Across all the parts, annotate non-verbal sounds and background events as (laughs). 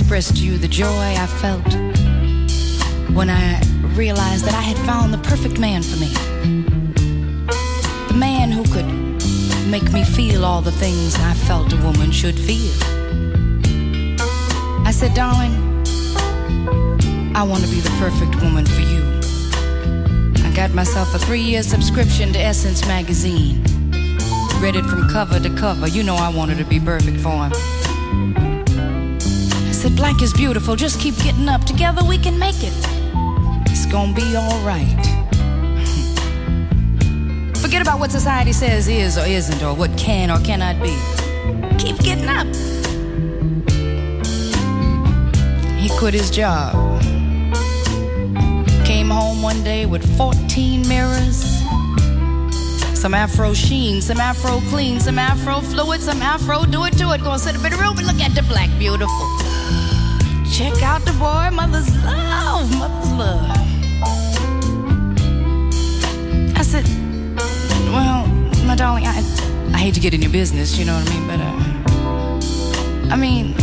expressed to you the joy I felt when I realized that I had found the perfect man for me. The man who could make me feel all the things I felt a woman should feel. I said, darling, I want to be the perfect woman for you. I got myself a three year subscription to Essence magazine. Read it from cover to cover. You know I wanted to be perfect for him. Said, Blank is beautiful. Just keep getting up. Together we can make it. It's gonna be alright. (laughs) Forget about what society says is or isn't, or what can or cannot be. Keep getting up. He quit his job. Came home one day with 14 mirrors. Some afro sheen, some afro clean, some afro fluid, some afro do it to it. Gonna sit up in the room and look at the black beautiful. Check out the boy, mother's love, mother's love. I said, well, my darling, I, I hate to get in your business, you know what I mean, but uh, I mean,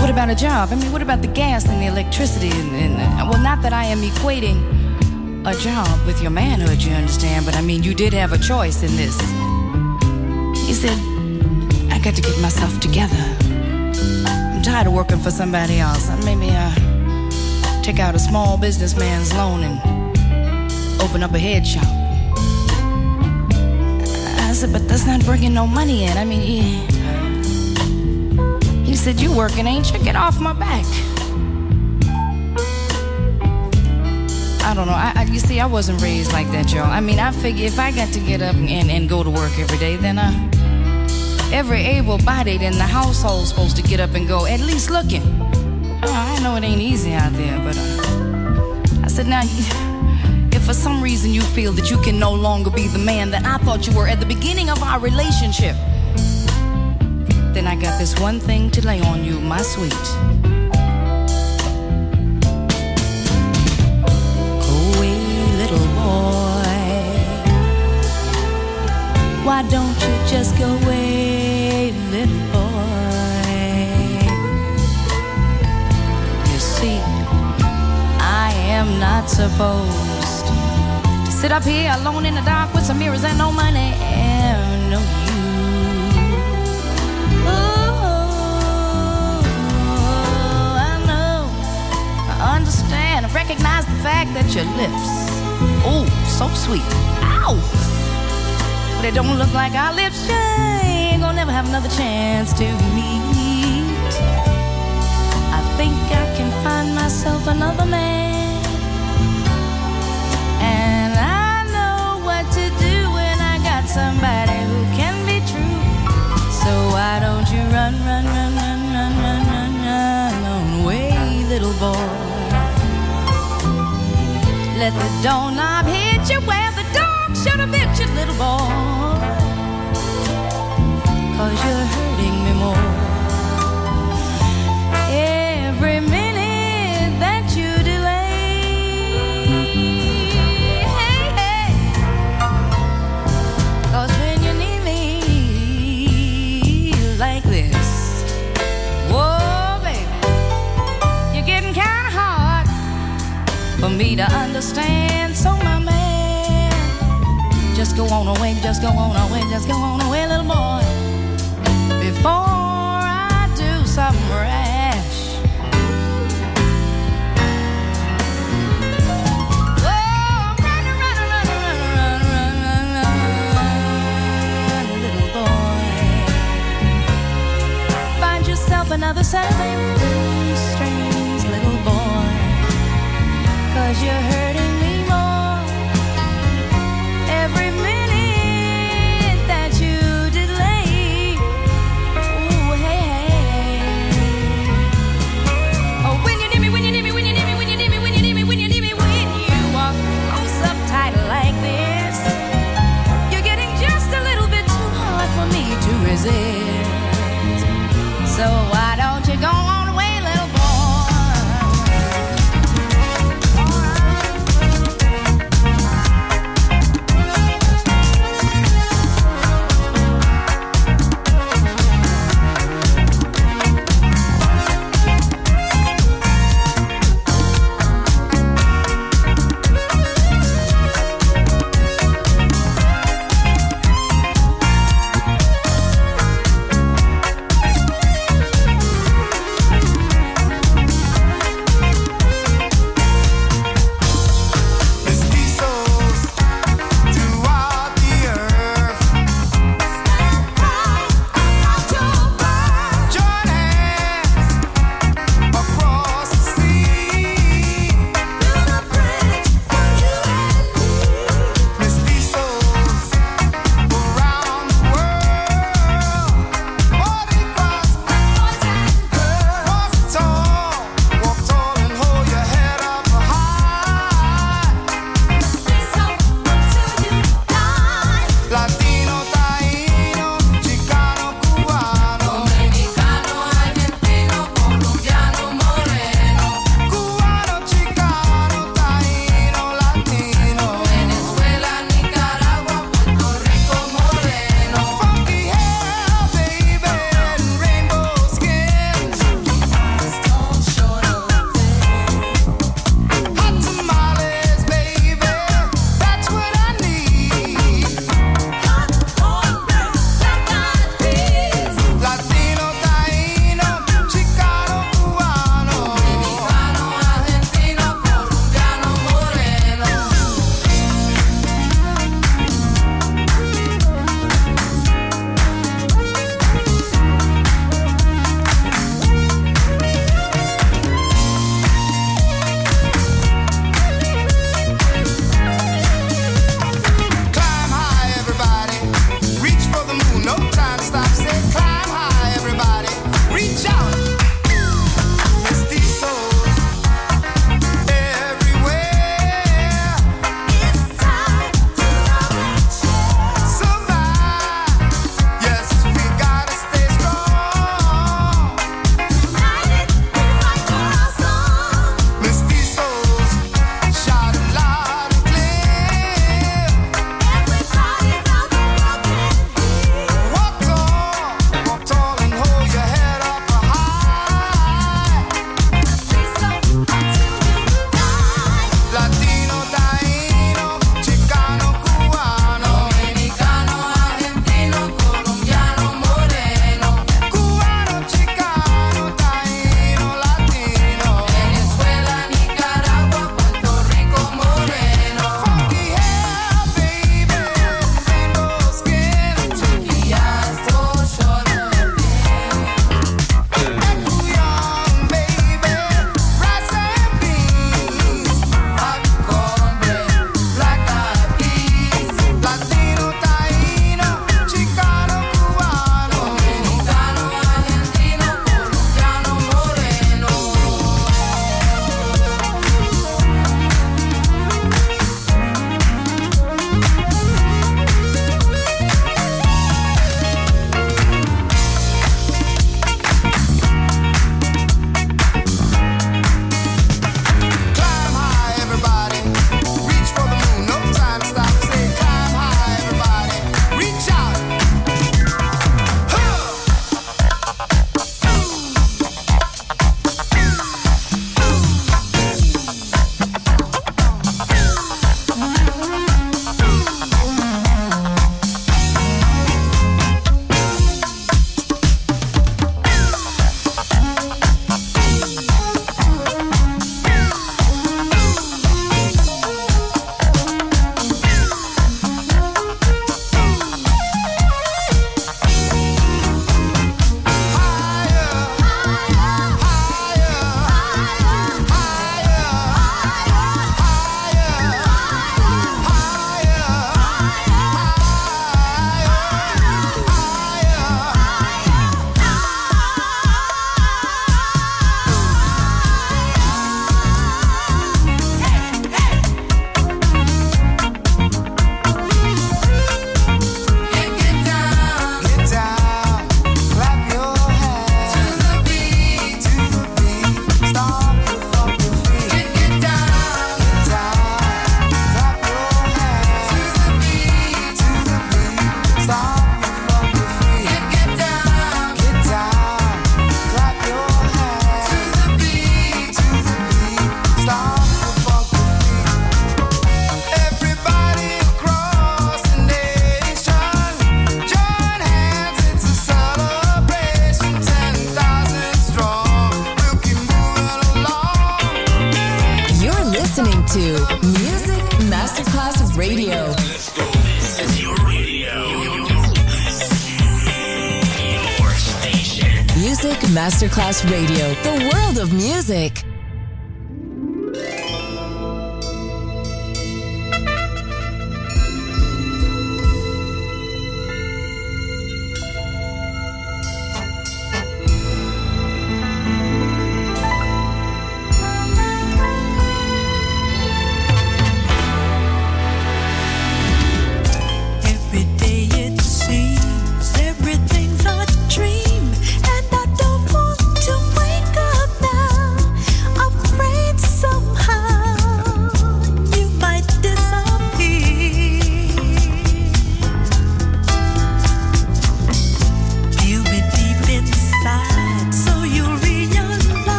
what about a job? I mean, what about the gas and the electricity? And, and uh, well, not that I am equating a job with your manhood, you understand, but I mean, you did have a choice in this. He said, I got to get myself together. I'm tired of working for somebody else. Maybe uh, take out a small businessman's loan and open up a head shop. I said, but that's not bringing no money in. I mean, he, he said, You working, ain't you? Get off my back. I don't know. I, I, you see, I wasn't raised like that, y'all. I mean, I figure if I got to get up and, and go to work every day, then uh, every able-bodied in the household's supposed to get up and go, at least looking. Oh, I know it ain't easy out there, but uh, I said, now, if for some reason you feel that you can no longer be the man that I thought you were at the beginning of our relationship, then I got this one thing to lay on you, my sweet. Little boy. Why don't you just go away, little boy? You see, I am not supposed to sit up here alone in the dark with some mirrors and no money and no you. Ooh, I know, I understand, I recognize the fact that your lips, oh, so sweet, ow, but it don't look like our lips. gonna never have another chance to meet. I think I can find myself another man, and I know what to do when I got somebody who can be true. So why don't you run, run, run, run, run, run, run, run on away, little boy? Let the doorknob hit you where the dog should have bit you, little boy. Cause you're hurting me more. Every minute that you delay. Hey, hey. Cause when you need me like this, whoa, baby, you're getting kinda hard for me to understand. So, my man, just go on away, just go on away, just go on away, little boy before I do something rash. Oh, little boy. Find yourself another blue strings, little boy, you you're. easy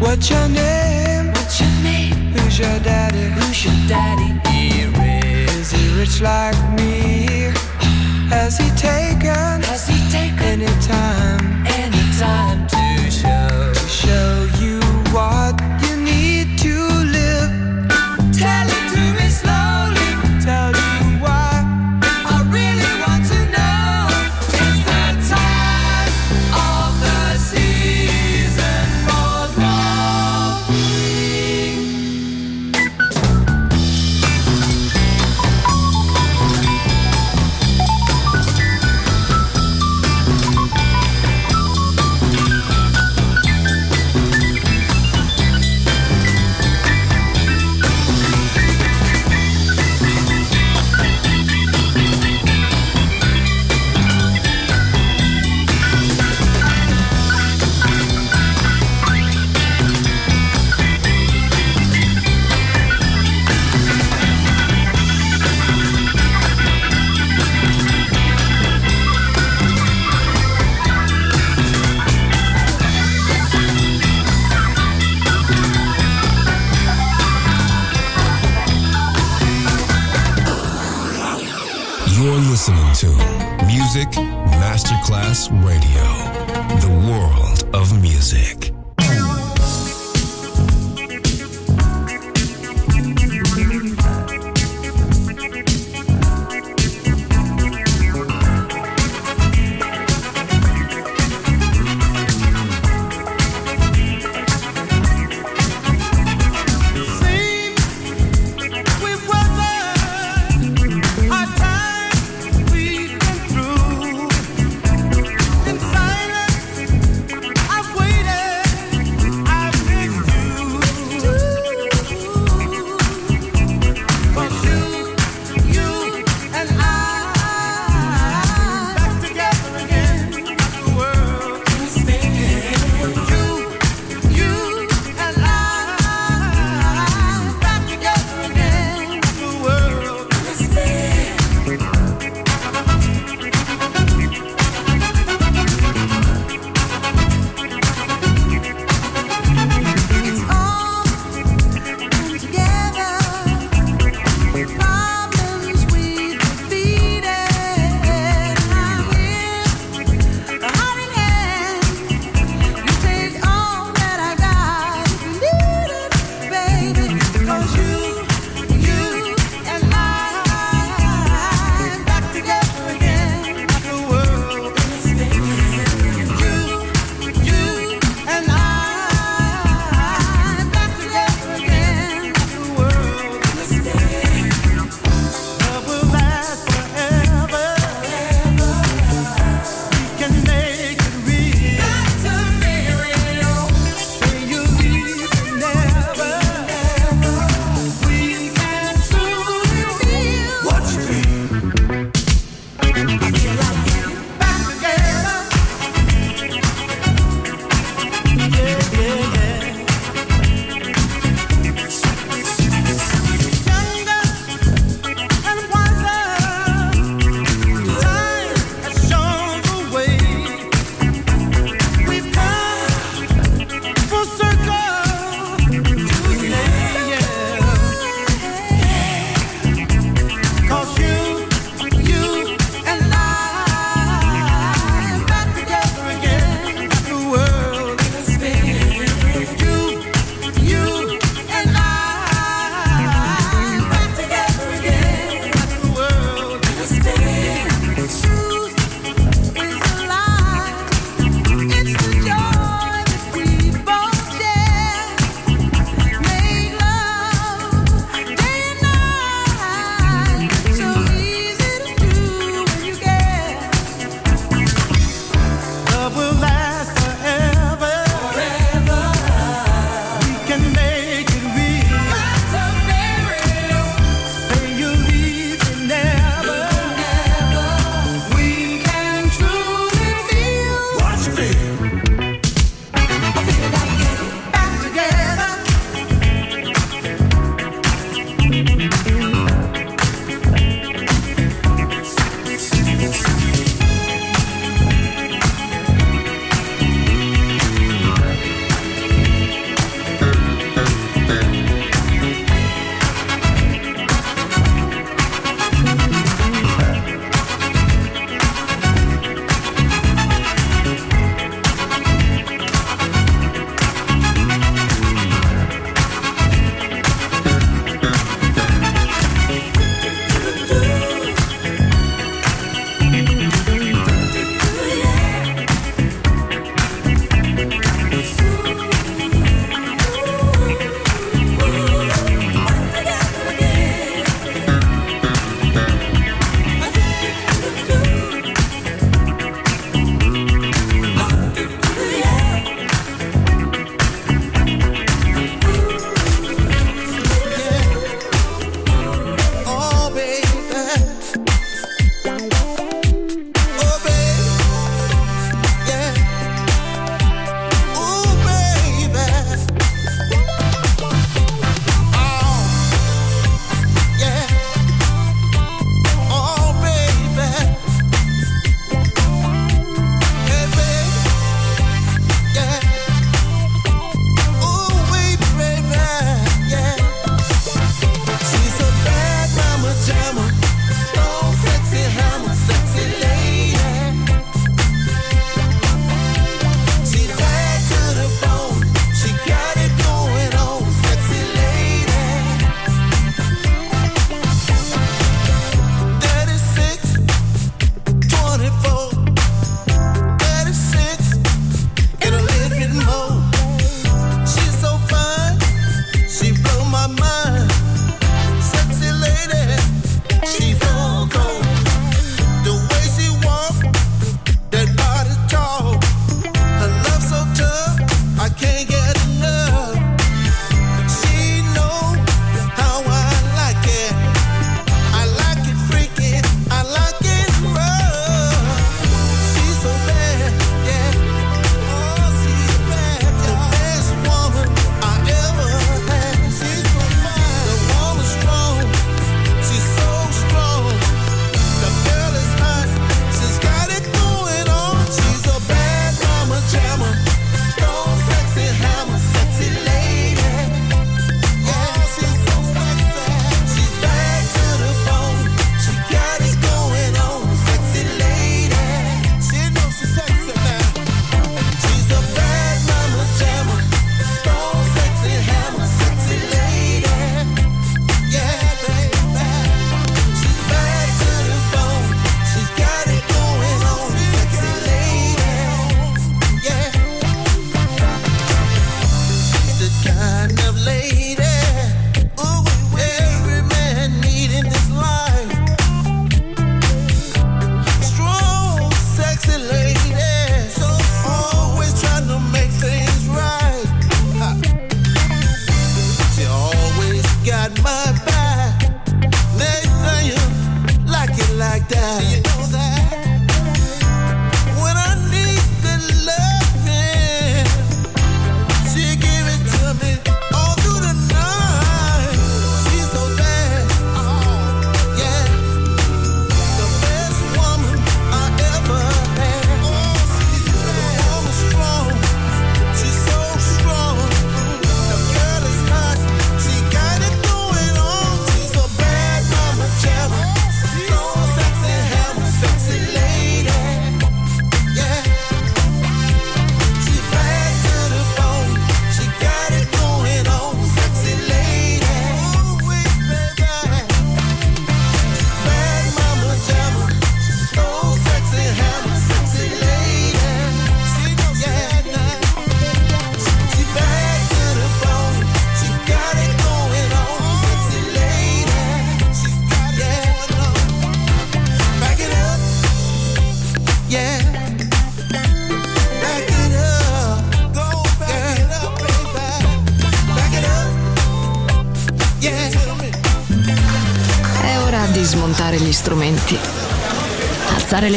What's your name? What's your name? Who's your daddy? Who's your daddy? Here is. is he rich like me? Has he taken? Has he taken any time? Any time to show? To show